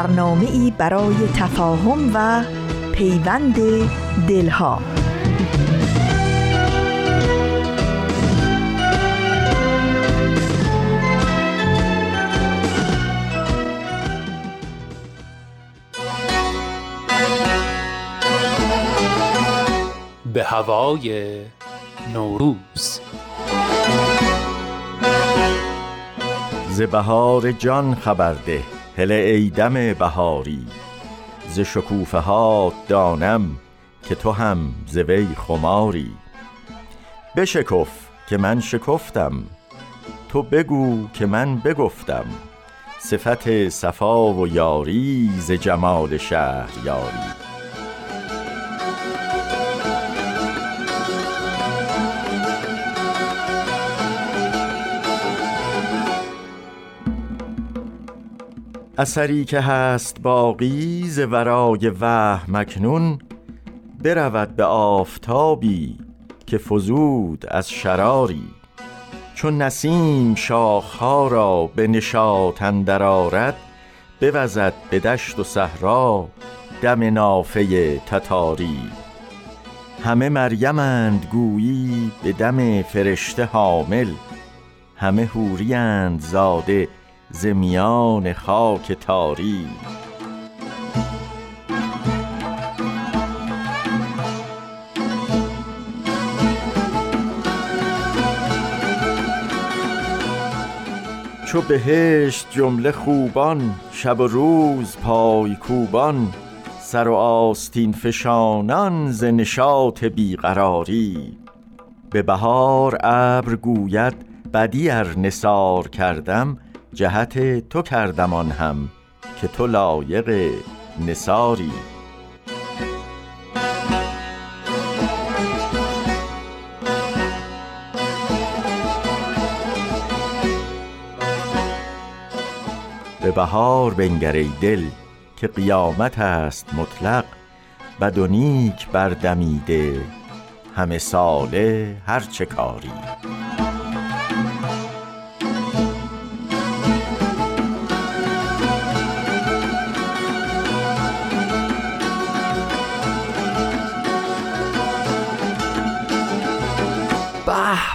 برنامه ای برای تفاهم و پیوند دلها. به هوای نوروز. ز بهار جان خبر ده. هله ای دم بهاری ز شکوفه ها دانم که تو هم ز وی خماری. بشکف که من شکفتم تو بگو که من بگفتم. صفت صفا و یاری ز جمال شهر اثری که هست باقی ز ورای وهم مکنون برود به آفتابی که فزود از شراری. چون نسیم شاخها را به نشاط اندر آرد بوزد به دشت و صحرا دم نافه تتاری. همه مریمند گویی به دم فرشته حامل همه حوریند زاده زمیان خاک تاری چو بهشت جمله خوبان شب و روز پای کوبان سر و آستین فشانان ز نشاط بیقراری. به بهار ابر گوید بدی ار نثار کردم جهت تو کردم آن هم که تو لایق نثاری. به بهار بنگر دل که قیامت است مطلق بد و نیک بردمیده همه ساله هر چه کاری.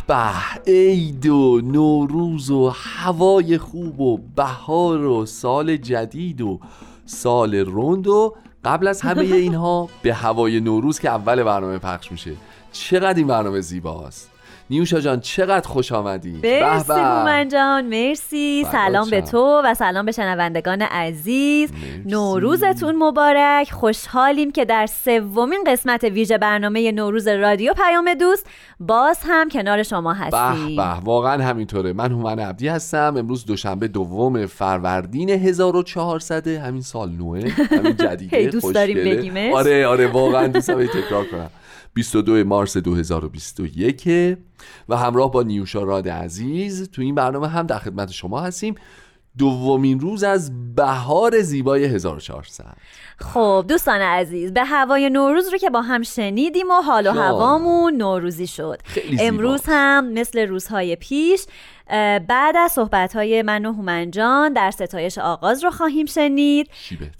به عید و نوروز و هوای خوب و بهار و سال جدید و سال رند و قبل از همه اینها به هوای نوروز که اول برنامه پخش میشه. چقدر این برنامه زیباست. نیوشا جان چقدر خوش آمدی. مرسی بومن جان مرسی. سلام به تو و سلام به شنوندگان عزیز. نوروزتون مبارک. خوشحالیم که در سومین قسمت ویژه برنامه نوروز رادیو پیام دوست باز هم کنار شما هستیم. به به واقعا همینطوره. من هومن عبدی هستم. امروز دوشنبه دوم فروردین 1400 همین سال نوه. همین جدیده دوست داریم بگیمش. آره آره واقعا دوست دارم تکرار کنم. 22 مارس 2021 و همراه با نیوشا راد عزیز تو این برنامه هم در خدمت شما هستیم. دومین روز از بهار زیبای 1400 خب دوستان عزیز به هوای نوروز رو که با هم شنیدیم و حال و هوامون نوروزی شد. امروز هم مثل روزهای پیش بعد از صحبت من و هومنجان در ستایش آغاز رو خواهیم شنید.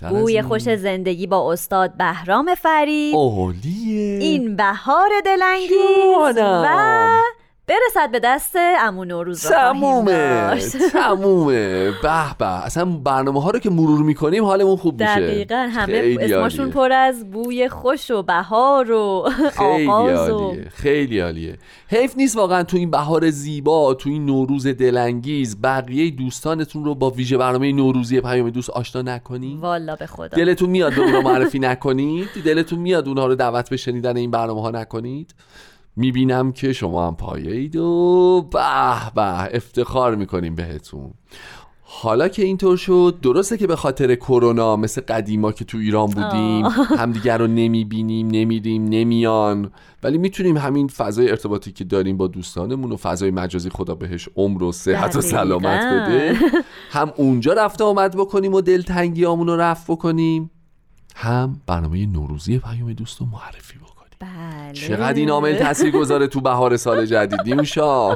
بوی خوش زندگی با استاد بهرام فرید. اولیه این بهار دلنگیز و برسد به دست امون نوروز تمومه تمومه. به به. اصلا برنامه ها رو که مرور می‌کنیم حالمون خوب میشه. دقیقا همه اسمشون پر از بوی خوش و بهار و خیلی عالیه خیلی عالیه. حیف نیست واقعا تو این بهار زیبا تو این نوروز دلانگیز بقیه دوستانتون رو با ویژه برنامه نوروزی پیام دوست آشنا نکنید؟ والا به خدا. دلتون میاد به معرفی نکنید؟ دلتون میاد اونها رو دعوت به شنیدن این برنامه ها نکنید؟ می‌بینم که شما هم پایه اید و به به افتخار می‌کنیم بهتون. حالا که اینطور شد درسته که به خاطر کرونا مثل قدیما که تو ایران بودیم همدیگر رو نمی‌بینیم نمیدیم نمیان. ولی می‌تونیم همین فضای ارتباطی که داریم با دوستانمون و فضای مجازی خدا بهش عمر و صحت و سلامت بده هم اونجا رفته آمد بکنیم و دلتنگی رو رفت بکنیم هم برنامه نوروزی پیام دوست رو معرفی بکنیم. بله. چقدر این عامل تاثیر گذاره تو بهار سال جدید نیوشا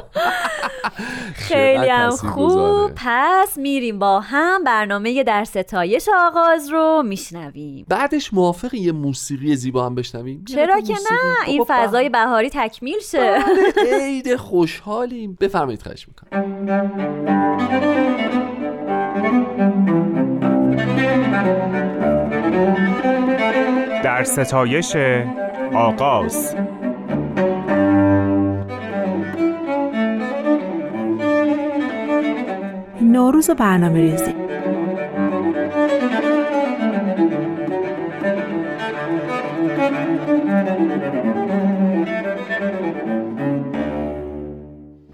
خیلی هم خوب. پس میریم با هم برنامه در ستایش آغاز رو میشنویم. بعدش موافق یه موسیقی زیبا هم بشنویم؟ چرا که نه این فضای بهاری تکمیل شه. بله، عید خوشحالیم. بفرمایید خواهش می‌کنم. در ستایش آغاز نوروز برنامه ریزی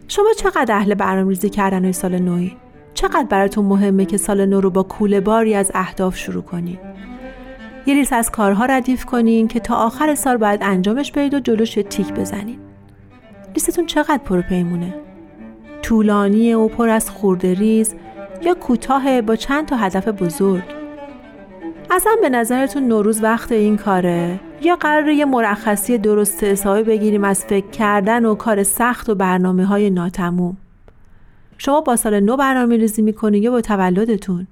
شما چقدر اهل برنامه ریزی کردن سال نوی؟ چقدر براتون مهمه که سال نو رو با کوله باری از اهداف شروع کنید؟ یه لیست از کارها ردیف کنین که تا آخر سال باید انجامش بدید و جلوش تیک بزنین. لیستتون چقدر پرپیمونه؟ طولانی و پر از خورده ریز یا کوتاه با چند تا هدف بزرگ؟ اصلا به نظرتون نوروز وقت این کاره یا قرار یه مرخصی درست حسابی بگیریم از فکر کردن و کار سخت و برنامه های ناتموم شما با سال نو برنامه ریزی می‌کنید یا با تولدتون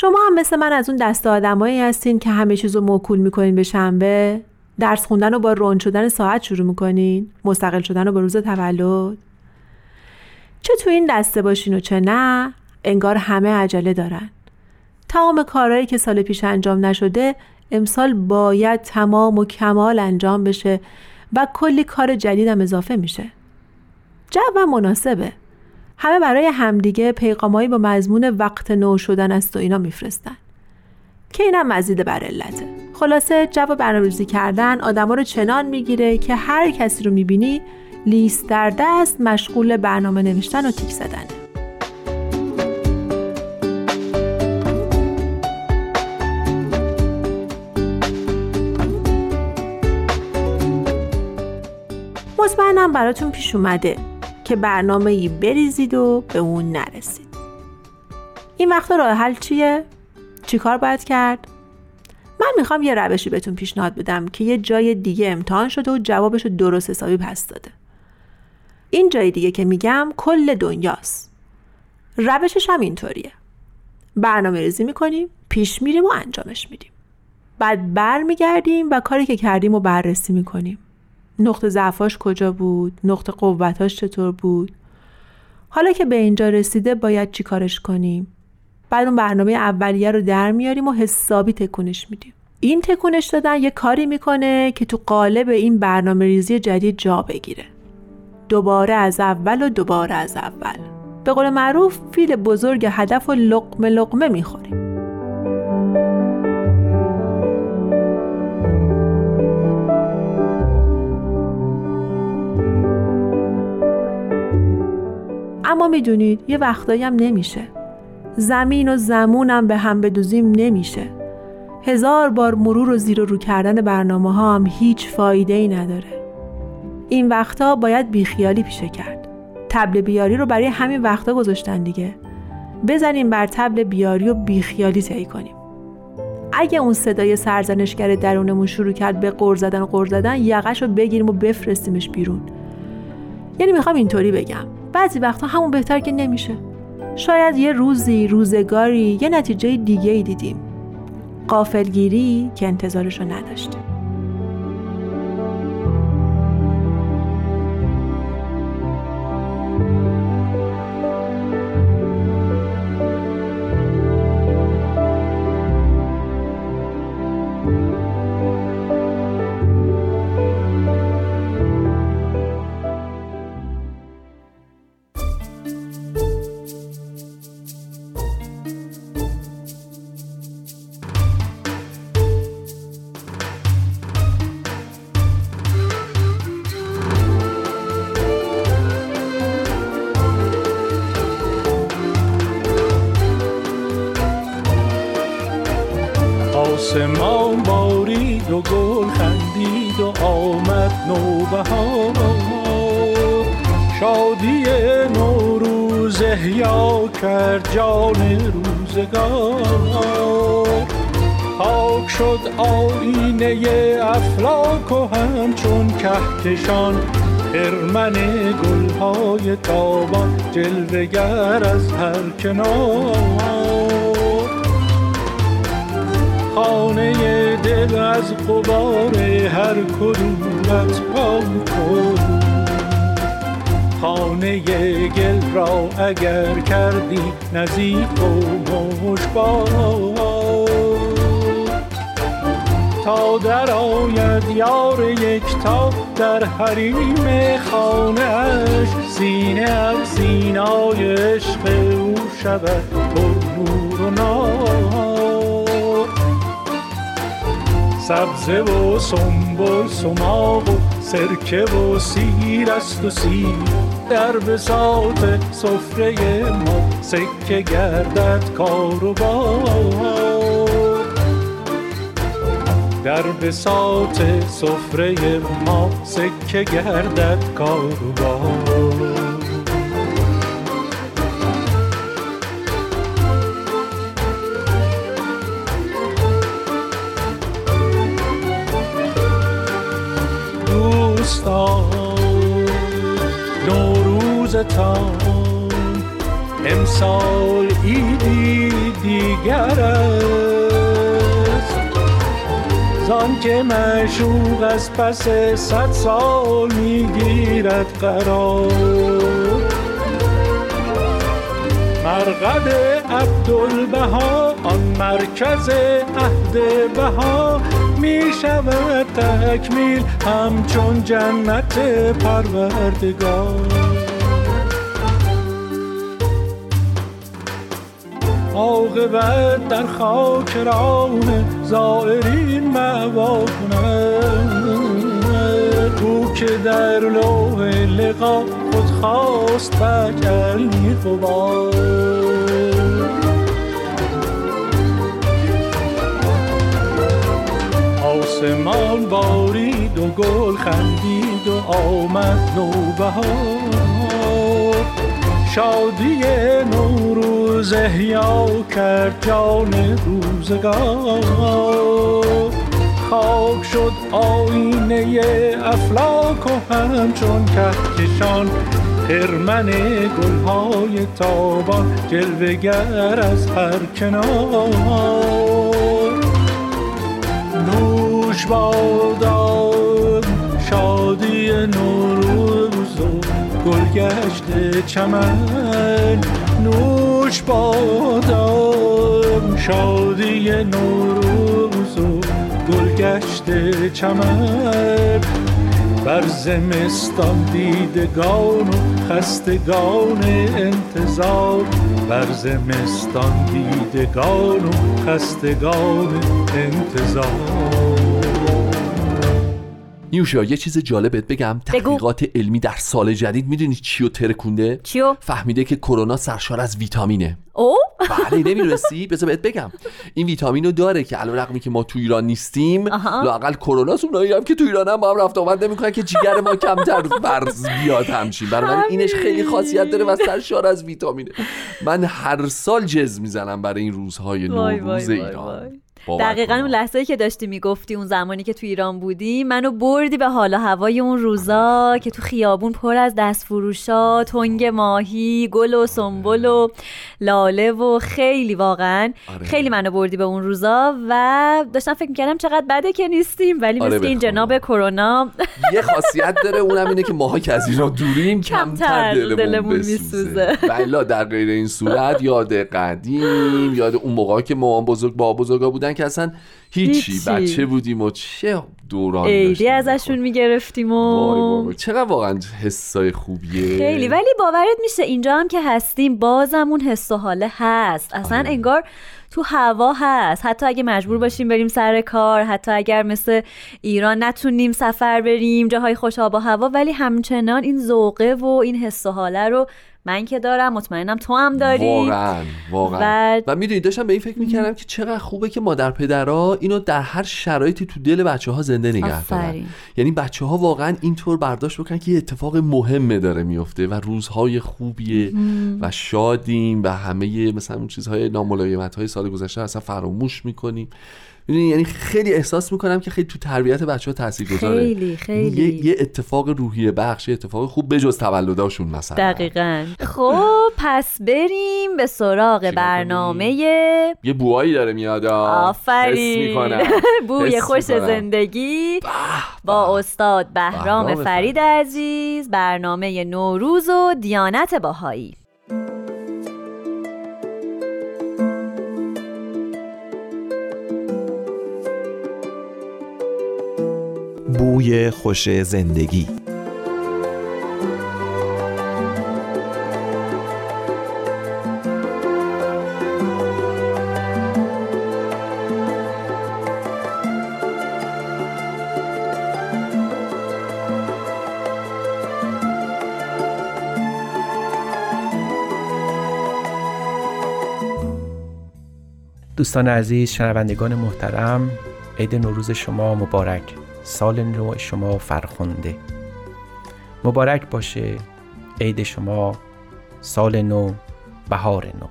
شما هم مثل من از اون دست آدمایی هستین که همه چیز رو موکول می‌کنین به شنبه؟ درس خوندن رو با رون شدن ساعت شروع می‌کنین؟ مستقل شدن رو با روز تولد؟ چه تو این دسته باشین و چه نه انگار همه عجله دارن. تمام کارهایی که سال پیش انجام نشده امسال باید تمام و کمال انجام بشه و کلی کار جدیدم اضافه میشه. جو مناسبه. همه برای همدیگه پیغامایی با مضمون وقت نو شدن است و اینا میفرستن. که اینم مزید بر علته. خلاصه جو برنامه‌ریزی کردن آدما رو چنان می‌گیره که هر کسی رو می‌بینی لیست در دست مشغول برنامه نوشتن و تیک زدنه مطمئنم براتون پیش اومده. که برنامه ای بریزید و به اون نرسید. این وقت راه حل چیه؟ چیکار باید کرد؟ من می‌خوام یه روشی بهتون پیشنهاد بدم که یه جای دیگه امتحان شده و جوابش رو درست حسابی پس داده. این جای دیگه که میگم کل دنیاست. روشش هم اینطوریه. برنامه ریزی می‌کنیم پیش میریم و انجامش میدیم. بعد بر میگردیم و کاری که کردیم و بررسی می‌کنیم. نقطه ضعفاش کجا بود؟ نقطه قوتاش چطور بود؟ حالا که به اینجا رسیده باید چی کارش کنیم؟ بعد اون برنامه اولیه رو در میاریم و حسابی تکونش میدیم. این تکونش دادن یه کاری می‌کنه که تو قالب این برنامه ریزی جدید جا بگیره. دوباره از اول و دوباره از اول. به قول معروف فیل بزرگ هدف و لقمه لقمه می‌خوریم. اما می‌دونید یه وقتایی هم نمیشه. زمین و زمونم به هم بدوزیم نمیشه. هزار بار مرور و زیر و رو کردن برنامه ها هم هیچ فایده ای نداره. این وقتا باید بیخیالی پیشه کرد. تبل بیاری رو برای همین وقتا گذاشتن دیگه. بزنیم بر تبل بیاری و بیخیالی طی کنیم. اگه اون صدای سرزنشگر درونمون شروع کرد به قر زدن و قر زدن یقش رو بگیریم و بفرستیمش بیرون. یعنی می‌خوام اینطوری بگم. بعضی وقتا همون بهتر که نمیشه. شاید یه روزی روزگاری یه نتیجه دیگه ای دیدیم. قافلگیری که انتظارش رو نداشتیم. کرد جان روزگار. پاک شد آینه افلاک و همچون کهکشان. هرمن گلهای تابان جلوگر از هر کنار. خانه دل از قبار هر کدورت پاک خانه گل را اگر کردی نزیف و مشبار تا در آید یار تا در حریم خانهش سینه از سینای عشق او شود پر و نار. سبزه و سنبل سماق و سرکه و سیر است و سیر. در بساط سفره ما سکه گردد کار و بار. در بساط سفره ما سکه گردد نوروزتان امسال ایدی دیگر زان که مشوق از پس صد سال می‌گیرد قرار. مرقد عبدالبها آن مرکز عهد بها. می شود تکمیل همچون جنت پروردگار. عاقبت در خاک راه زائرین معوا کند او که در لوح لقا خود خواست بکلی قبار آسمان بارید و گل خندید و آمد نوبهار. شادی نوروز احیا کرد جان روزگار. خاک شد آینه افلاک و همچون کهکشان. خرمن گلهای تابان جلوگر از هر کنار. نوش باداد شادی نوروز و گلگشت چمن. نوش بادم شادی نوروز و گلگشت چمن. بر زمستان دیدگان و خستگان انتظار. بر زمستان دیدگان و خستگان انتظار. نیوشا یه چیز جالبت بگم. تحقیقات علمی در سال جدید می‌دونی چیو ترکونده؟ چیو؟ فهمیده که کرونا سرشار از ویتامینه. او؟ بله نمی‌دونستی؟ بذار بهت بگم. این ویتامین رو داره که علاوه رقمی که ما تو ایران نیستیم لاقل کرونا اونایی هم که تو ایران هم با هم رفت آمد نمی‌کنن که جیگر ما کمتر برز بیاد همچین. برای اینش خیلی خاصیت داره و سرشار از ویتامینه. من هر سال جز می‌زنم برای این روزهای نوروز ایران. دقیقا اون لحظه که داشتی می‌گفتی اون زمانی که تو ایران بودی منو بردی به حال هوای اون روزا که تو خیابون پر از دست فروشا تنگ ماهی گل و سنبل و لاله و خیلی واقعا آره. خیلی منو بردی به اون روزا و داشتم فکر می‌کردم چقدر بده که نیستیم ولی آره مثل این جناب کرونا یه خاصیت داره اونم اینه که ماها که از ایران دوریم کمتر دلمون میسوزه. بلا در غیر این صورت یاد قدیم یاد اون موقع که ما بزرگ با بزرگا بودن که اصلا هیچی, بچه بودیم و چه دوران ایدی ازشون می‌گرفتیم و چقدر واقعا حسای خوبیه. خیلی ولی باورت میشه اینجا هم که هستیم بازم اون حس و حاله هست. اصلا آره. انگار تو هوا هست. حتی اگه مجبور باشیم بریم سر کار حتی اگر مثل ایران نتونیم سفر بریم جاهای خوش آب و هوا ولی همچنان این ذوقه و این حس و حاله رو من که دارم مطمئنم تو هم داری. واقعا واقعا. و, و می‌دونی داشتم به این فکر می‌کردم که چقدر خوبه که مادر پدرها اینو در هر شرایطی تو دل بچه ها زنده نگه دارن. یعنی بچه ها واقعا اینطور برداشت بکنن که یه اتفاق مهمه داره میفته و روزهای خوبیه و شادیم و همه مثلا اون چیزهای ناملایمت های سال گذشته اصلا فراموش می‌کنیم. یعنی خیلی احساس می‌کنم که خیلی تو تربیت بچه ها تاثیر گذاره خیلی خیلی. یه, یه اتفاق روحی بخش یه اتفاق خوب بجز تولداشون مثلا. دقیقا. خب پس بریم به سراغ برنامه یه بوایی داره میاد آفرین. بوی خوش زندگی. با استاد بهرام فرید عزیز برنامه نوروز و دیانت باهایی بوی خوش زندگی. دوستان عزیز شنوندگان محترم عید نوروز شما مبارک. سال نو شما فرخنده. مبارک باشه عید شما سال نو بهار نو.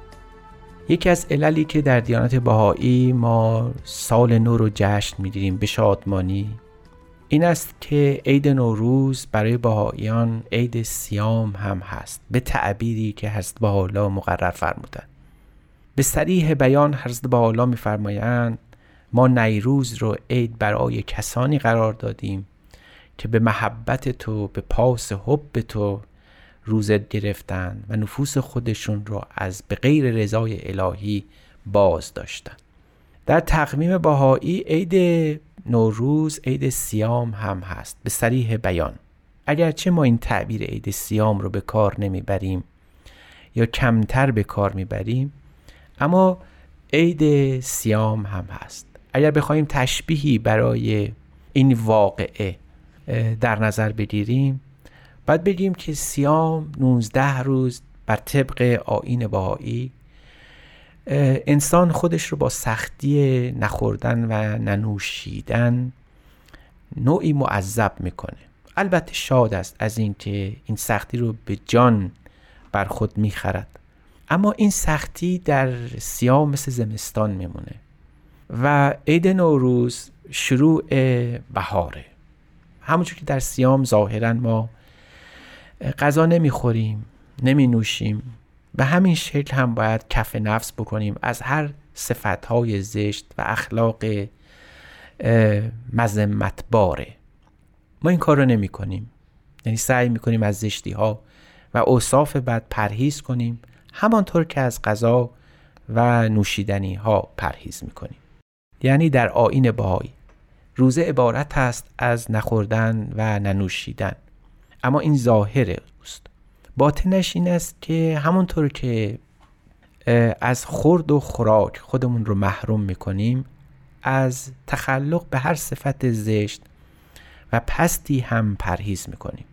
یکی از عللی که در دیانت بهایی ما سال نو رو جشن می‌گیریم به شادمانی این است که عید نوروز برای بهاییان عید سیام هم هست به تعبیری که حضرت بهاءالله مقرر فرمودن به سریح بیان حضرت بهاءالله میفرمایند ما نیروز رو عید برای کسانی قرار دادیم که به محبت تو به پاس حب تو روزت گرفتن و نفوس خودشون رو از به غیر رضای الهی باز داشتن. در تقمیم باهایی عید نوروز عید سیام هم هست. به سریح بیان. اگرچه ما این تعبیر عید سیام رو به کار نمی‌بریم یا کمتر به کار می‌بریم اما عید سیام هم هست. اگر بخوایم تشبیهی برای این واقعه در نظر بگیریم باید بگیم که سیام 19 روز بر طبق آین بهایی انسان خودش رو با سختی نخوردن و ننوشیدن نوعی معذب می‌کنه. البته شاد است از اینکه این سختی رو به جان بر خود می‌خرد. اما این سختی در سیام مثل زمستان میمونه. و عید نوروز شروع بهاره. همونجور که در سیام ظاهرا ما غذا نمی‌خوریم نمی نوشیم به همین شکل هم باید کف نفس بکنیم. از هر صفتهای زشت و اخلاق مذمت باره ما این کار رو نمی کنیم یعنی سعی می کنیم از زشتی ها و اوصاف بد پرهیز کنیم. همانطور که از غذا و نوشیدنی ها پرهیز می کنیم یعنی در آین بهایی. روزه عبارت است از نخوردن و ننوشیدن. اما این ظاهر اوست. باطنش این است که همونطور که از خورد و خوراک خودمون رو محروم می‌کنیم از تخلق به هر صفت زشت و پستی هم پرهیز می‌کنیم.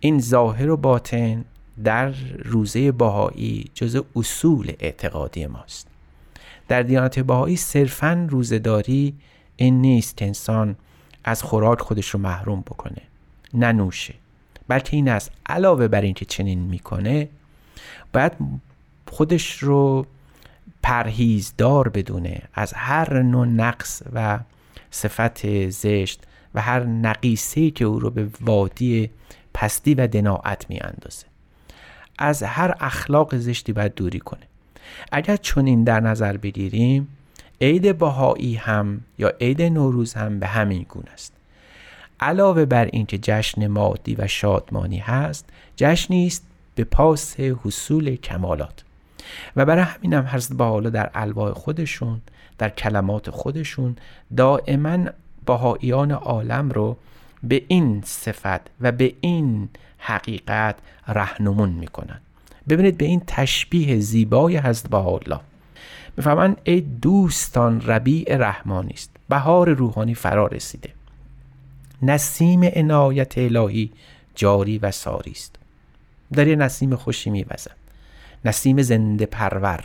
این ظاهر و باطن در روزه باهایی جز اصول اعتقادی ماست. در دیانت بهایی صرفا روزداری این نیست که انسان از خوراک خودش رو محروم بکنه ننوشه بلکه این است علاوه بر اینکه چنین می‌کنه باید خودش رو پرهیزدار بدونه از هر نوع نقص و صفت زشت و هر نقیصه که او رو به وادی پستی و دناعت می اندازه. از هر اخلاق زشتی باید دوری کنه اگر چنین در نظر بگیریم عید بهایی هم یا عید نوروز هم به همین گونه است. علاوه بر اینکه جشن مادی و شادمانی هست جشنی است به پاس حصول کمالات. و برای همین هم حضرت حالا در الواح خودشون در کلمات خودشون دائما بهاییان عالم رو به این صفت و به این حقیقت رهنمون می‌کنن. ببینید به این تشبیه زیبای حضرت الله می‌فهمن ای دوستان ربیع رحمانی است. بهار روحانی فرا رسیده. نسیم عنایت الهی جاری و ساری است. در یه نسیم خوشی میوزد نسیم زنده پرور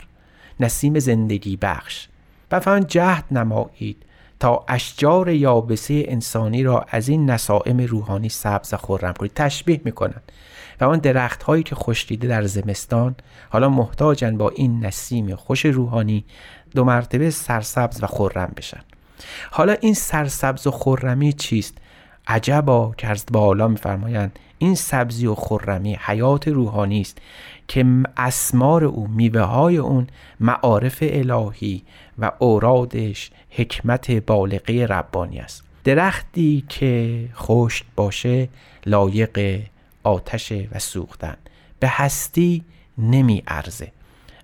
نسیم زندگی بخش. و فهم جهد نمایید تا اشجار یابسه انسانی را از این نسائم روحانی سبز خورم کنید. تشبیه می‌کنند و آن درخت هایی که خوشدیده در زمستان حالا محتاجن با این نسیم خوش روحانی دو مرتبه سرسبز و خورم بشن. حالا این سرسبز و خورمی چیست؟ عجبا که از بالا میفرمایند این سبزی و خرمی حیات روحانی است که اسمار او میوه های اون معارف الهی و اورادش حکمت بالغه ربانی است. درختی که خشک باشه لایق آتش و سوختن. به هستی نمی ارزه.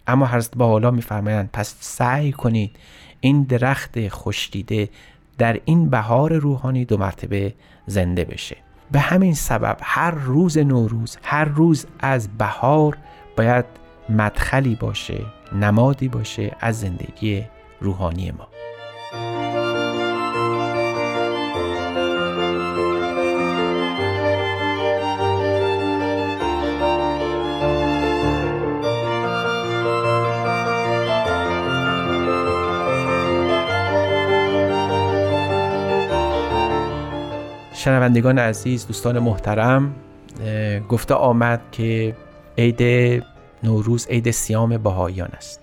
اما حضرت بالا میفرمایند پس سعی کنید این درخت خوشدیده در این بهار روحانی دو مرتبه زنده بشه. به همین سبب هر روز نوروز هر روز از بهار باید مدخلی باشه نمادی باشه از زندگی روحانی ما. شنوندگان عزیز دوستان محترم گفته آمد که عید نوروز عید سیام بهاییان است.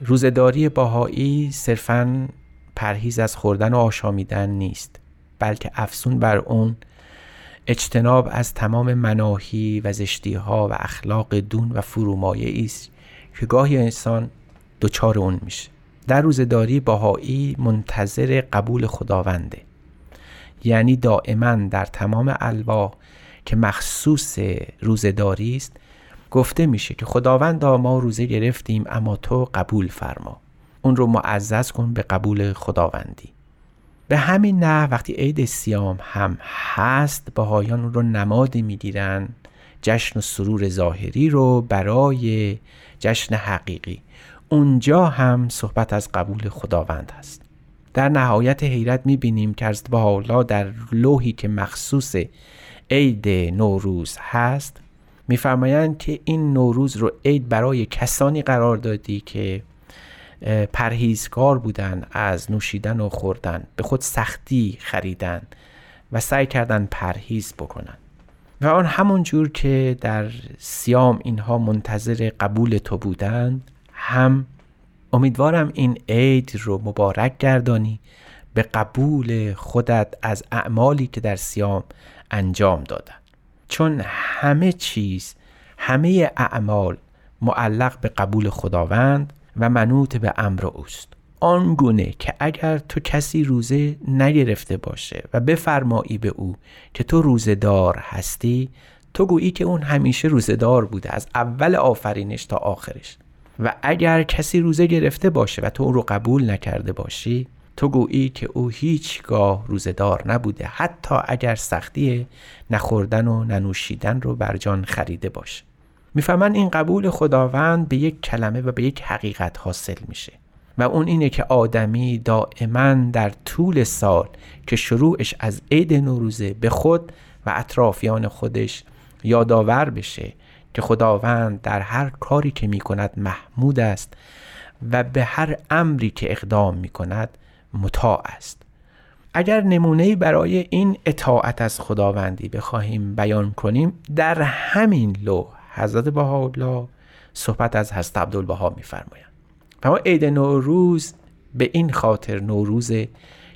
روزداری بهایی صرفا پرهیز از خوردن و آشامیدن نیست بلکه افسون بر اون اجتناب از تمام مناهی و زشتی ها و اخلاق دون و فرومایه است که گاهی انسان دچار اون میشه. در روزداری باهایی منتظر قبول خداونده. یعنی دائما در تمام الوا که مخصوص روزداری است گفته میشه که خداوند ما روزه گرفتیم اما تو قبول فرما. اون رو معزز کن به قبول خداوندی. به همین نه وقتی عید سیام هم هست بهایان اون رو نمادی می‌گیرن جشن و سرور ظاهری رو برای جشن حقیقی. اونجا هم صحبت از قبول خداوند هست. در نهایت حیرت می‌بینیم که از حالا در لوحی که مخصوص عید نوروز هست میفرمایند که این نوروز رو عید برای کسانی قرار دادی که پرهیزکار بودن از نوشیدن و خوردن به خود سختی خریدن و سعی کردن پرهیز بکنن. و آن همون جور که در سیام اینها منتظر قبول تو بودند هم امیدوارم این عید رو مبارک گردانی به قبول خودت از اعمالی که در سیام انجام دادن. چون همه چیز همه اعمال معلق به قبول خداوند و منوط به امر اوست. آنگونه که اگر تو کسی روزه نگرفته باشه و بفرمایی به او که تو روزه دار هستی تو گویی که اون همیشه روزه دار بوده از اول آفرینش تا آخرش. و اگر کسی روزه گرفته باشه و تو او رو قبول نکرده باشی تو گویی که او هیچگاه روزدار نبوده حتی اگر سختی نخوردن و ننوشیدن رو بر جان خریده باشه. می‌فهمن این قبول خداوند به یک کلمه و به یک حقیقت حاصل میشه. و اون اینه که آدمی دائما در طول سال که شروعش از عید نوروزه به خود و اطرافیان خودش یادآور بشه که خداوند در هر کاری که می کند محمود است و به هر امری که اقدام می کند مطاع است. اگر نمونه برای این اطاعت از خداوندی بخواهیم بیان کنیم در همین لو حضرت بهاءالله صحبت از حضرت عبدالبها میفرمایند. اما عید نوروز به این خاطر نوروزه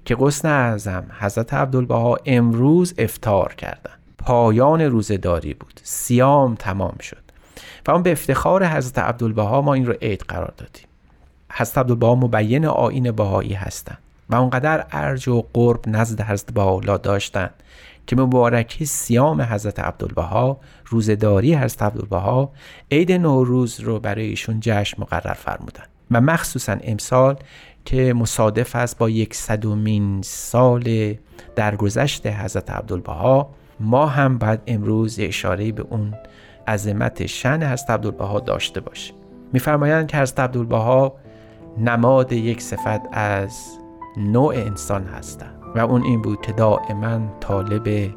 که غصن اعظم حضرت عبدالبها امروز افتار کردند. پایان روزداری بود. سیام تمام شد. و اون به افتخار حضرت عبدالبها ما این رو عید قرار دادیم. حضرت عبدالبها مبین آین بهایی هستند و اونقدر ارج و قرب نزد حضرت بهاءالله داشتند که مبارکی سیام حضرت عبدالبها روزداری حضرت عبدالبها عید نوروز رو برای ایشون جشن مقرر فرمودن و مخصوصا امسال که مصادف است با یک صدومین سال درگذشت حضرت عبدالبها ما هم باید امروز اشاره به اون عظمت شن حضرت عبدالبها داشته باشیم. میفرمایند که حضرت عبدالبها نماد یک صفت از نوع انسان هستند و اون این بود که دائما طالب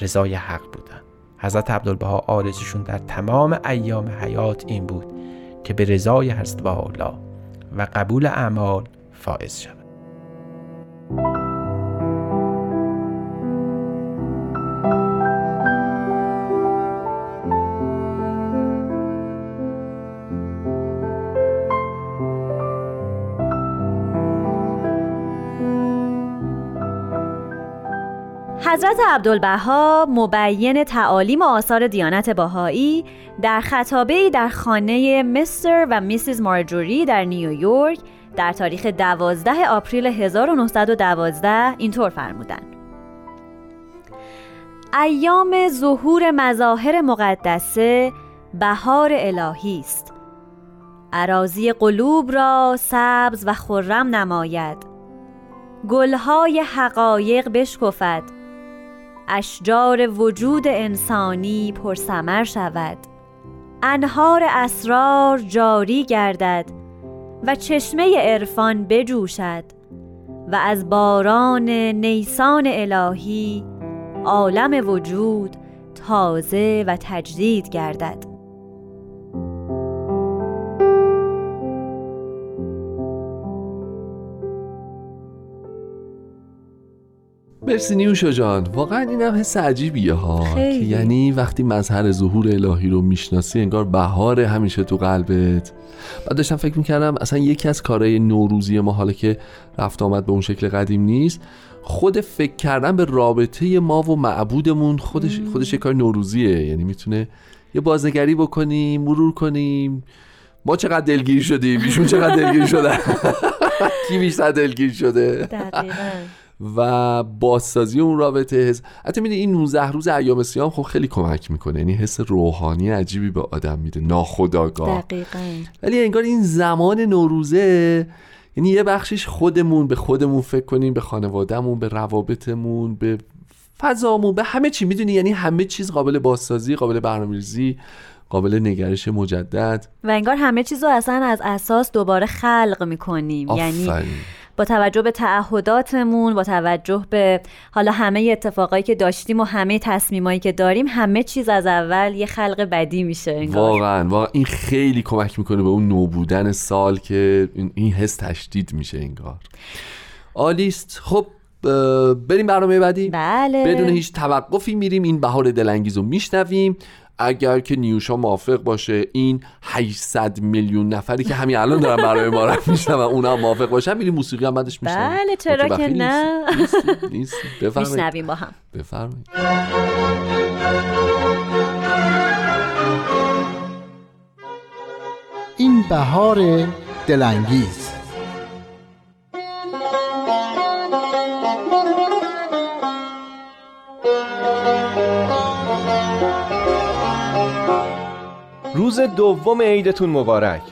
رضای حق بودن حضرت عبدالبها آرزوشون در تمام ایام حیات این بود که به رضای هست والا و قبول اعمال فائز شود. حضرت عبدالبها مبین تعالیم و آثار دیانت باهایی در خطابه در خانه مستر و میسیز مارجوری در نیویورک در تاریخ 12 آپریل 1912 اینطور فرمودند. ایام ظهور مظاهر مقدسه بهار الهی است. عراضی قلوب را سبز و خرم نماید. گلهای حقایق بشکفد. اشجار وجود انسانی پرسمر شود. انهار اسرار جاری گردد و چشمه عرفان بجوشد و از باران نیسان الهی عالم وجود تازه و تجدید گردد. مرسی نیوشا جان. واقعا این هم حس عجیبیه ها. که یعنی وقتی مظهر ظهور الهی رو می‌شناسی انگار بهار همیشه تو قلبت. بعد داشتم فکر می‌کردم اصلا یکی از کارهای نوروزی ما حالا که رفت آمد به اون شکل قدیم نیست خود فکر کردن به رابطه ما و معبودمون خودش خودش یه کار نوروزیه. یعنی می‌تونه یه بازنگری بکنیم مرور کنیم. ما چقدر دلگیر شدیم؟ ایشون چقدر دلگیر شدن؟ کی بیشتر دلگیر شده؟ دقیقا. و بازسازی اون رابطه حس حتی میده این 19 روز ایام سیام خب خیلی کمک می‌کنه. یعنی حس روحانی عجیبی به آدم میده. ناخداگاه دقیقا. ولی انگار این زمان نوروزه یعنی یه بخشش خودمون به خودمون فکر کنیم به خانوادهمون به روابطمون به فضامون به همه چی. می‌دونی؟ یعنی همه چیز قابل بازسازی قابل برنامه‌ریزی قابل نگرش مجدد. و انگار همه چیز رو اصلا از اساس دوباره خلق می‌کنیم. یعنی با توجه به تعهداتمون با توجه به حالا همه اتفاقایی که داشتیم و همه تصمیمایی که داریم همه چیز از اول یه خلق بدی میشه انگار. واقعا واقعا. این خیلی کمک می‌کنه به اون نوبودن سال که این حس تشدید میشه انگار. آلیست خب بریم برنامه بعدی. بله. بدون هیچ توقفی میریم. این بهار دلانگیز رو میشنویم. اگر که نیوشا موافق باشه این 800 میلیون نفری که همین الان دارن برای ما رو میشنن و اونا موافق باشن میریم موسیقی هم بعدش میشنن بله چرا که نه. نیست میشنویم با هم. بفرمایید. این بهار دلانگیز. روز دوم عیدتون مبارک.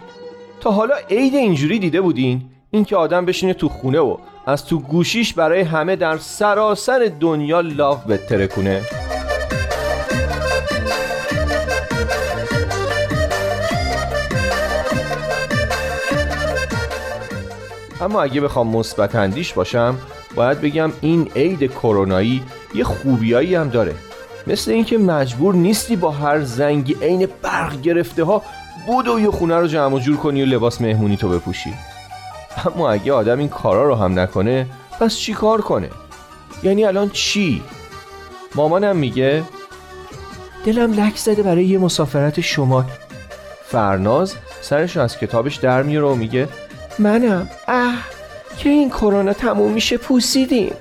تا حالا عید اینجوری دیده بودین؟ اینکه آدم بشینه تو خونه و از تو گوشیش برای همه در سراسر دنیا لاف بتره کنه. اما اگه بخوام مثبت اندیش باشم باید بگم این عید کرونایی یه خوبیایی هم داره. مثل اینکه مجبور نیستی با هر زنگی عین برق گرفته ها و یه خونه رو جمع جور کنی و لباس مهمونی تو بپوشی. اما اگه آدم این کارا رو هم نکنه پس چی کار کنه؟ یعنی الان چی؟ مامانم میگه دلم لک زده برای یه مسافرت شما. فرناز سرش از کتابش در میاره و میگه منم. اه که این کرونا تموم میشه پوسیدیم.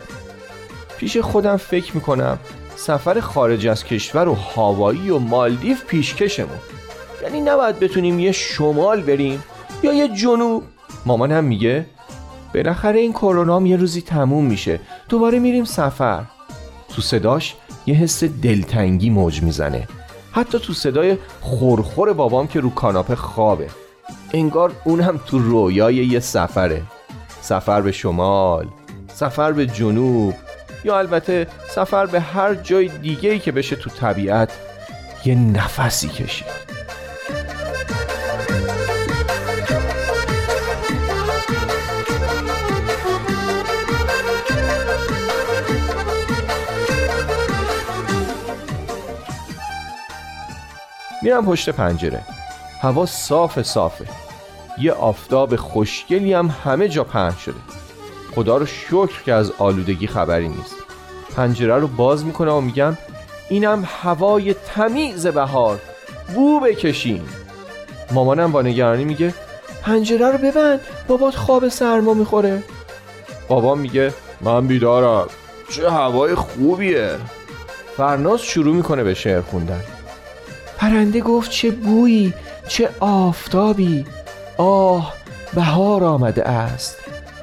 پیش خودم فکر می‌کنم سفر خارج از کشور و هاوایی و مالدیو پیشکشمون. یعنی نباید بتونیم یه شمال بریم یا یه جنوب. مامان هم میگه بالاخره این کرونا یه روزی تموم میشه. دوباره میریم سفر. تو صداش یه حس دلتنگی موج می‌زنه. حتی تو صدای خورخور بابام که رو کاناپه خوابه. انگار اونم تو رویای یه سفره. سفر به شمال سفر به جنوب. یا البته سفر به هر جای دیگه که بشه تو طبیعت یه نفسی کشید میرم پشت پنجره. هوا صاف صافه. یه آفتاب خوشگلی هم همه جا پهن شده. خدا رو شکر که از آلودگی خبری نیست. پنجره رو باز می‌کنم و میگم اینم هوای تمیز بهار. بو بکشین. مامانم با نگرانی میگه پنجره رو ببند بابات خواب سرما می‌خوره. بابا میگه من بیدارم. چه هوای خوبیه. فرناز شروع می‌کنه به شعر خوندن. پرنده گفت چه بویی چه آفتابی. آه بهار آمده است.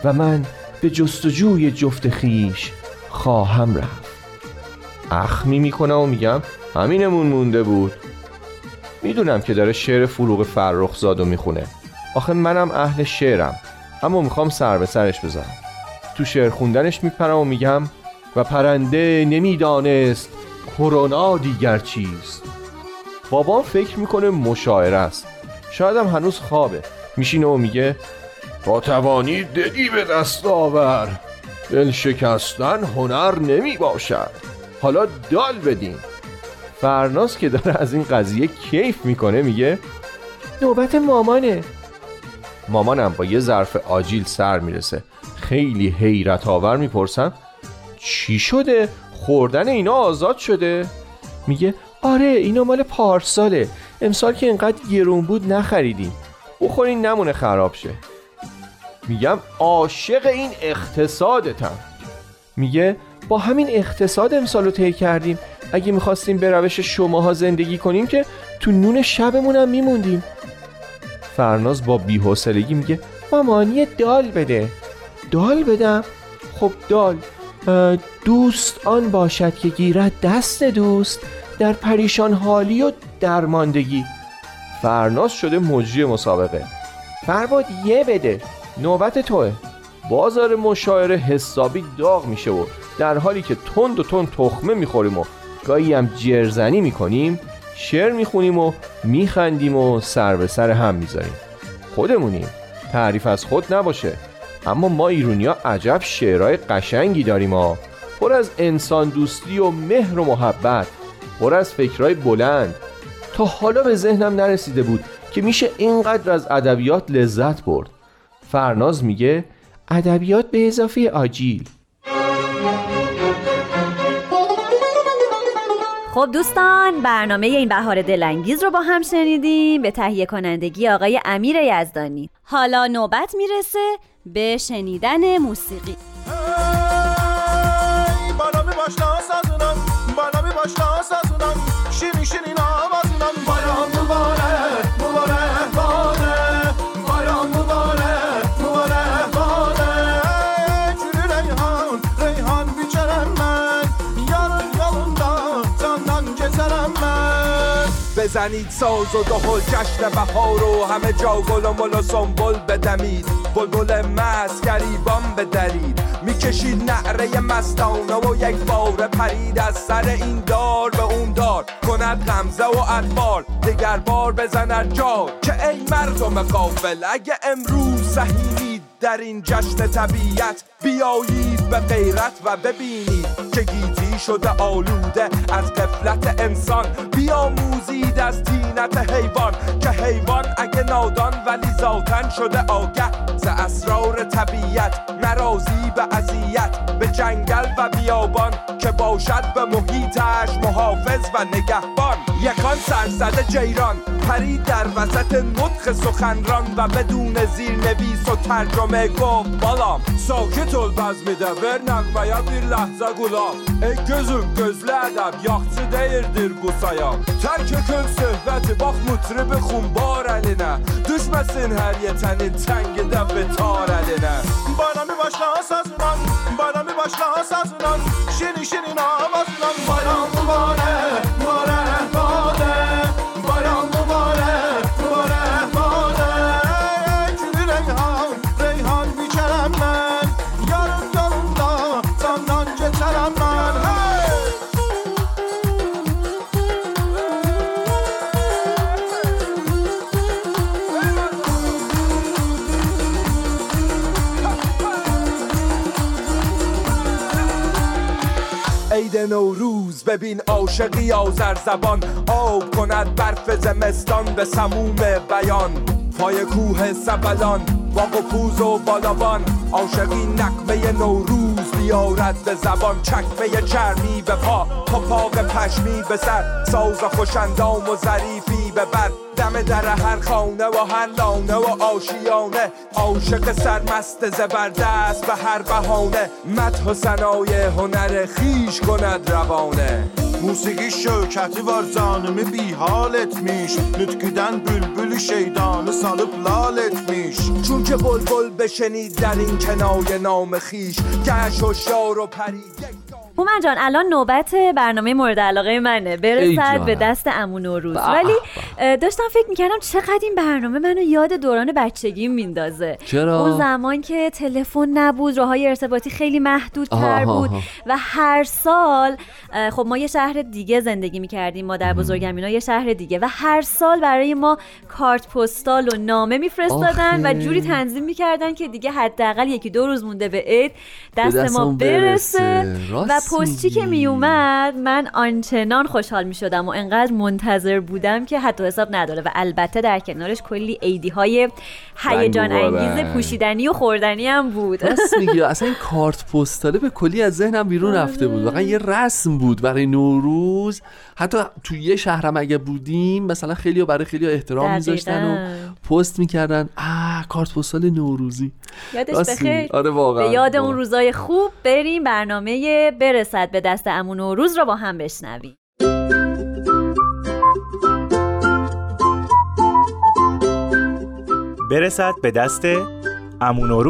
و من به جستجوی جفت خیش خواهم رفت. اخمی می‌کنم و میگم همینمون مونده بود. می‌دونم که داره شعر فروغ فرخ زادو می‌خونه. آخه منم اهل شعرم اما می‌خوام سر به سرش بذارم تو شعر خوندنش میپرم و میگم و پرنده نمی‌دانست کرونا دیگر چیست. بابام فکر می‌کنه مشاعره است. شاید هم هنوز خوابه. میشینه و میگه با توانی دلی به دست آور. دل شکستن هنر نمی باشد. حالا دال بدین. فرناز که داره از این قضیه کیف می‌کنه میگه نوبت مامانه. مامانم با یه ظرف آجیل سر می‌رسه. خیلی حیرت آور می‌پرسم چی شده؟ خوردن اینا آزاد شده؟ میگه آره اینا مال پارساله. امسال که اینقدر گرون بود نخریدیم. بخورین نمونه خراب شه. میگم عاشق این اقتصادتم. میگه با همین اقتصاد امسال رو طی کردیم. اگه می‌خواستیم به روش شماها زندگی کنیم که تو نون شبمونم میموندیم. فرناز با بیحسلگی میگه مامانی دال بده. دال بدم؟ خب دال. دوست آن باشد که گیرد دست دوست در پریشان حالی و درماندگی. فرناز شده مجری مسابقه. فرباد یه بده. نوبت توه. بازار مشاعره حسابی داغ میشه و در حالی که تند و تند تخمه می‌خوریم و گاهی هم جرزنی می‌کنیم شعر می‌خونیم و میخندیم و سر به سر هم می‌ذاریم. خودمونیم. تعریف از خود نباشه. اما ما ایرونیا عجب شعرهای قشنگی داریم ها. پر از انسان دوستی و مهر و محبت. پر از فکرهای بلند. تا حالا به ذهنم نرسیده بود که میشه اینقدر از ادبیات لذت برد. فرناز میگه ادبیات به اضافه آجیل. خب دوستان برنامه این بهار دلانگیز رو با هم شنیدیم به تهیه کنندگی آقای امیر یزدانی. حالا نوبت می‌رسه به شنیدن موسیقی. شیرین شیرین بزنید ساز و دهل جشن بهار و همه جا گل و مل و سنبل بدمید. بلبل مست گریبان بدرید. می‌کشید نعره مستانه و یک بار پرید از سر این دار به اون دار. کند غمزه و اطفال دگر بار بزند جا که ای مردم قافل اگه امروز سهیمید در این جشن طبیعت بیایید به غیرت و ببینید که گیتی شده آلوده از قفلت انسان. بیاموزید از تینت حیوان که حیوان اگه نادان ولی ذاتن شده آگه. ز اسرار طبیعت نرازی به اذیت به جنگل و بیابان که باشد به محیطش محافظ و نگهبان. یکان سرزد جیران پری در وسط نطخ سخنران و بدون زیر نویس و ترجمه گفت بالام ساکه طول بز میده بر و یا بیر لحظه گلا ای گزم گزل ادب یخچی دیردیر بسایا ترک کن صحبت باق مطره به خونبار الینه دشمس این هر یه تنی تنگ دب تار الینه بانمی باش لحاس از اونان بانمی باش لحاس شنی شنی شینی شینی نام از اونان نوروز ببین عاشقی آزر زبان. آب کند برف زمستان به سموم بیان. پای کوه سبلان باغ و پوز و بالابان. عاشقی نقمه نوروز. بیارد به زبان چکمه چرمی به پا. پاق پشمی به سر ساز خوشندام و ظریفی به بر. دم در هر خانه و هر لانه و آشیانه. عاشق سرمست زبردست به هر بهانه. مدح و سنای هنر خیش کند روانه. موسیقی شوکتی وار زانمی بی حال اتمیش نتکیدن بل بلی سالب لال اتمیش چون که بل بل بشنید در این کنای نام خیش. گش و شار و پری هومن جان الان نوبت برنامه مورد علاقه منه. برسد به دست امون و روز. ولی داشتم فکر می‌کردم چقدر این برنامه منو یاد دوران بچگی میندازه. چرا؟ اون زمان که تلفن نبود راه ارتباطی خیلی محدود تر بود و هر سال خب ما یه شهر دیگه زندگی می‌کردیم ما در بزرگمینا یه شهر دیگه و هر سال برای ما کارت پستال و نامه میفرستادن و جوری تنظیم می‌کردن که دیگه حداقل یکی دو روز مونده به عید دست, دست ما برسه, و پستی که می اومد من آنچنان خوشحال می شدم و انقدر منتظر بودم که حتی حساب نداره و البته در کنارش کلی ایدی های هیجان انگیز پوشیدنی و خوردنی هم بود. اصلا این کارت پستاله به کلی از ذهنم بیرون رفته بود. واقعا یه رسم بود برای نوروز. حتی تو یه شهرم اگه بودیم مثلا خیلی برای خیلی احترام میذاشتن و پست می‌کردن. آ کارت پستال نوروزی. یادش بخیر. آره واقعا. به یاد اون روزای خوب بریم برنامه برسد به دست امون و روز رو با هم بشنویم. برسد به دست امون و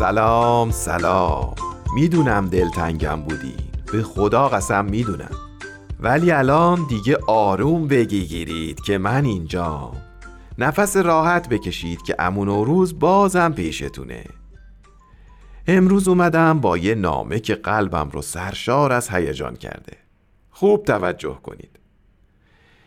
سلام سلام. می‌دونم دلتنگم بودی. به خدا قسم می‌دونم. ولی الان دیگه آروم بگیرید که من اینجام نفس راحت بکشید که امون و روز بازم پیشتونه. امروز اومدم با یه نامه که قلبم رو سرشار از هیجان کرده. خوب توجه کنید.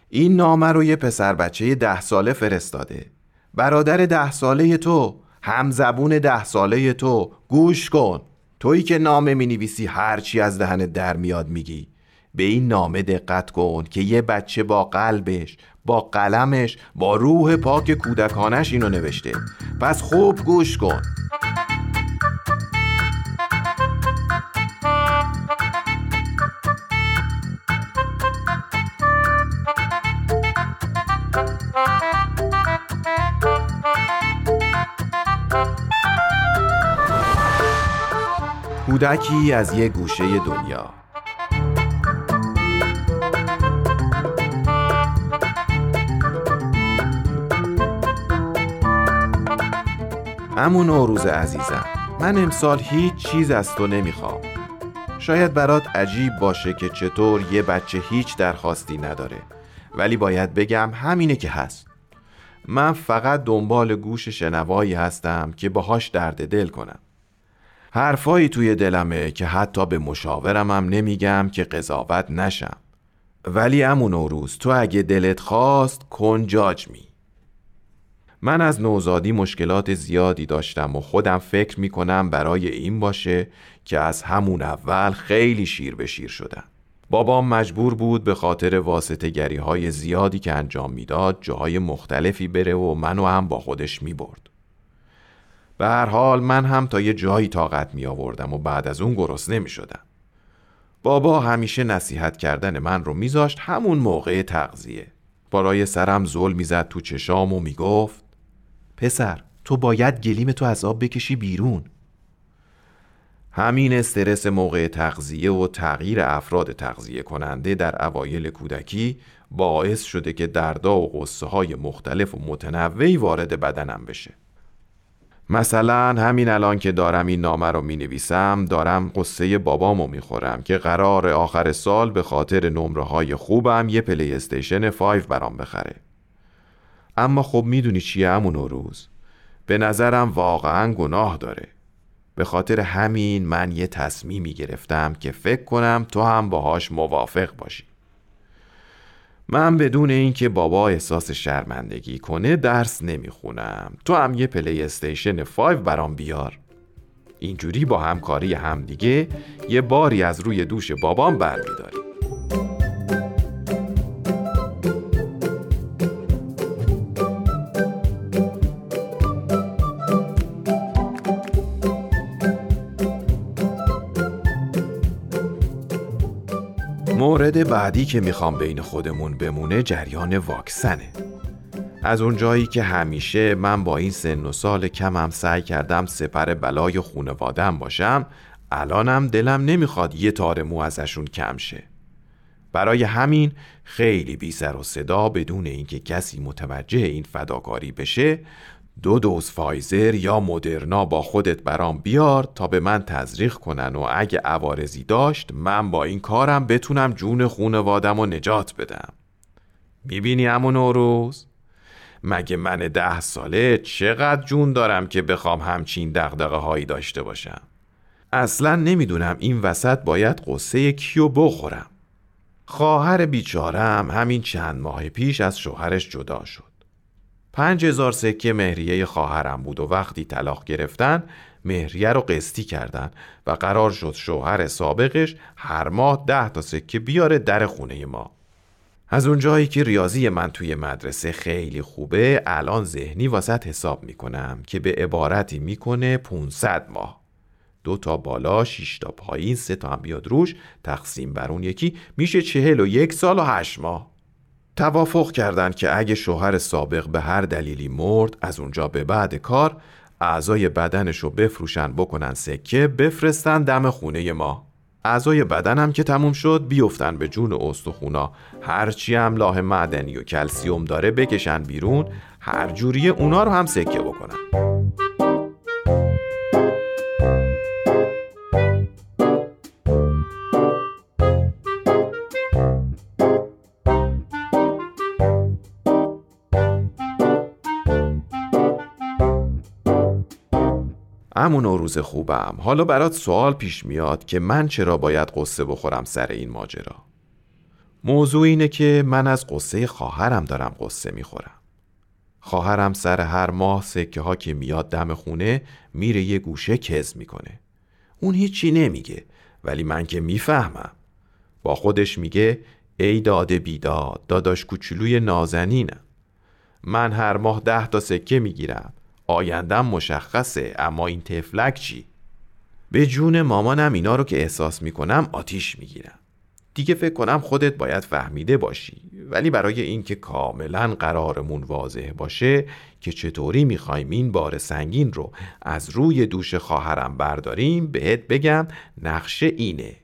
این نامه رو یه پسر بچه ده ساله فرستاده. برادر ده ساله تو هم زبون ده ساله تو. گوش کن. تویی که نامه می نویسی هرچی از دهنت در میاد میگی. به این نامه دقت کن که یه بچه با قلبش با قلمش با روح پاک کودکانش اینو نوشته. پس خوب گوش کن. کودکی از یه گوشه دنیا. امون روز عزیزم. من امسال هیچ چیز از تو نمی‌خوام. شاید برات عجیب باشه که چطور یه بچه هیچ درخواستی نداره. ولی باید بگم همینه که هست. من فقط دنبال گوش شنوایی هستم که باهاش درد دل کنم. حرفایی توی دلمه که حتی به مشاورم هم نمیگم که قضاوت نشم. ولی امون روز تو اگه دلت خواست کنجاج می. من از نوزادی مشکلات زیادی داشتم و خودم فکر می کنم برای این باشه که از همون اول خیلی شیر به شیر شدم. بابام مجبور بود به خاطر واسطه گری های زیادی که انجام می‌داد جاهای مختلفی بره و منو هم با خودش می برد. به هر حال من هم تا یه جایی طاقت می آوردم و بعد از اون گرسنه می شدم. بابا همیشه نصیحت کردن من رو میذاشت همون موقع تغذیه. برای سرم زل می‌زد تو چشام و می‌گفت پسر تو باید گلیم تو از آب بکشی بیرون همین استرس موقع تغذیه و تغییر افراد تغذیه کننده در اوایل کودکی باعث شده که دردا و قصه های مختلف و متنوعی وارد بدنم بشه. مثلا همین الان که دارم این نامه رو می نویسم دارم قصه بابامو می خورم که قرار آخر سال به خاطر نمره های خوبم یه پلی استیشن 5 برام بخره. اما خب می‌دونی چیه همون روز به نظرم واقعا گناه داره. به خاطر همین من یه تصمیمی گرفتم که فکر کنم تو هم باهاش موافق باشی. من بدون اینکه بابا احساس شرمندگی کنه درس نمی‌خونم. تو هم یه پلی استیشن 5 برام بیار. اینجوری با همکاری همدیگه یه باری از روی دوش بابام برمیداریم مورد بعدی که می‌خوام بین خودمون بمونه جریان واکسنه. از اون جایی که همیشه من با این سن و سال کمم سعی کردم سپر بلای خونوادم باشم الانم دلم نمی‌خواد یه تار مو ازشون کم شه. برای همین خیلی بی سر و صدا بدون اینکه کسی متوجه این فداکاری بشه دو دوز فایزر یا مدرنا با خودت برام بیار تا به من تزریق کنن و اگه عوارضی داشت من با این کارم بتونم جون خونوادم و نجات بدم. می‌بینی همون نوروز؟ مگه من ده ساله چقدر جون دارم که بخوام همچین دقدقه هایی داشته باشم؟ اصلا نمی‌دونم این وسط باید قصه کیو بخورم. خواهر بیچارم همین چند ماه پیش از شوهرش جدا شد. پنج هزار سکه مهریه خواهرم بود و وقتی طلاق گرفتن مهریه رو قسطی کردن و قرار شد شوهر سابقش هر ماه ده تا سکه بیاره در خونه ما. از اونجایی که ریاضی من توی مدرسه خیلی خوبه الان ذهنی واسط حساب می‌کنم که به عبارتی می‌کنه 500 ماه. دو تا بالا شش تا پایین سه تا هم بیاد روش تقسیم بر اون یکی میشه چهل و یک سال و هشت ماه. توافق کردند که اگه شوهر سابق به هر دلیلی مرد از اونجا به بعد کار اعضای بدنش رو بفروشن بکنن سکه بفرستن دم خونه ما. اعضای بدنم که تموم شد بیفتن به جون استخونا. هرچی هم لاه معدنی و کلسیوم داره بکشن بیرون هر جوری اونا رو هم سکه بکنن. همون روز خوبم. حالا برات سوال پیش میاد که من چرا باید قصه بخورم سر این ماجرا؟ موضوع اینه که من از قصه خواهرم دارم قصه می‌خورم. خواهرم سر هر ماه سکه ها که میاد دم خونه میره یه گوشه کز می‌کنه. اون هیچی نمیگه ولی من که می‌فهمم. با خودش میگه ای داده بیداد داداش کوچولوی نازنینم. من هر ماه ده تا سکه می‌گیرم. آیندم مشخصه اما این تفلک چی؟ به جون مامانم اینا رو که احساس می‌کنم آتیش می‌گیرم دیگه فکر کنم خودت باید فهمیده باشی. ولی برای اینکه کاملا قرارمون واضح باشه که چطوری می‌خوایم این بار سنگین رو از روی دوش خواهرم برداریم بهت بگم نقشه اینه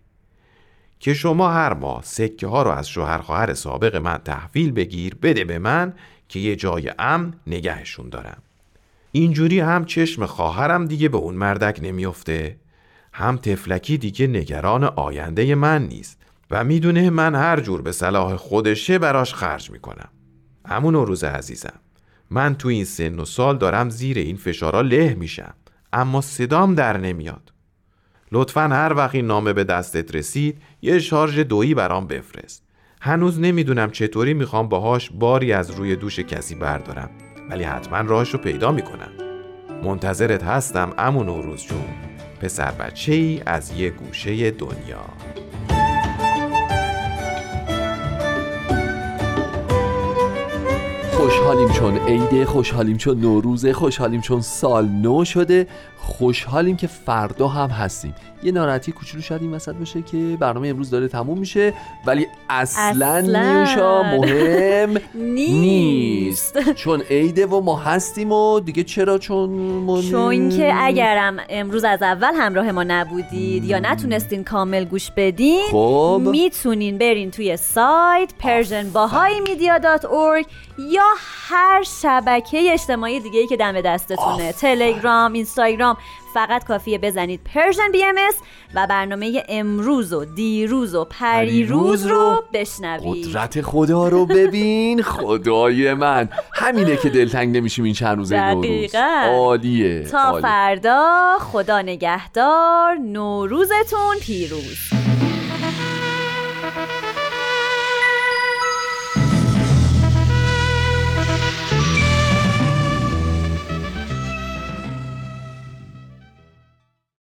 که شما هر ماه سکه ها رو از شوهر خواهر سابق من تحویل بگیر بده به من که یه جای امن نگهشون دارم. اینجوری هم چشم خواهرم دیگه به اون مردک نمیافته. هم تفلکی دیگه نگران آینده من نیست و می‌دونه من هر جور به صلاح خودشه براش خرج می‌کنم. همون روز عزیزم من تو این سن و سال دارم زیر این فشارا له میشم اما صدام در نمیاد. لطفا هر وقت این نامه به دستت رسید یه شارژ دویی برام بفرست. هنوز نمی‌دونم چطوری می‌خوام باهاش باری از روی دوش کسی بردارم. ولی حتما راهش رو پیدا می‌کنم. منتظرت هستم امون نوروز جون. پسر بچه ای از یه گوشه دنیا. خوشحالیم چون عیده خوشحالیم چون نوروزه خوشحالیم چون سال نو شده خوشحالیم که فردا هم هستیم. یه ناراحتی کوچولو شاید این وسط باشه که برنامه امروز داره تموم میشه ولی اصلا, اصلا. نیوشا مهم نیست. چون عیده و ما هستیم و دیگه چرا چون من... چون که اگرم امروز از اول همراه ما نبودید یا نتونستین کامل گوش بدین خب. می‌تونین برین توی سایت persianbahaimedia.org یا هر شبکه اجتماعی دیگه ای که دم دستتونه. تلگرام اینستاگرام فقط کافیه بزنید Persian BM و برنامه امروز و دیروز و پریروز رو بشنوید. قدرت خدا رو ببین. خدای من. همینه که دلتنگ نمیشیم این چند روزه نوروز عالیه. تا فردا خدا نگهدار. نوروزتون پیروز.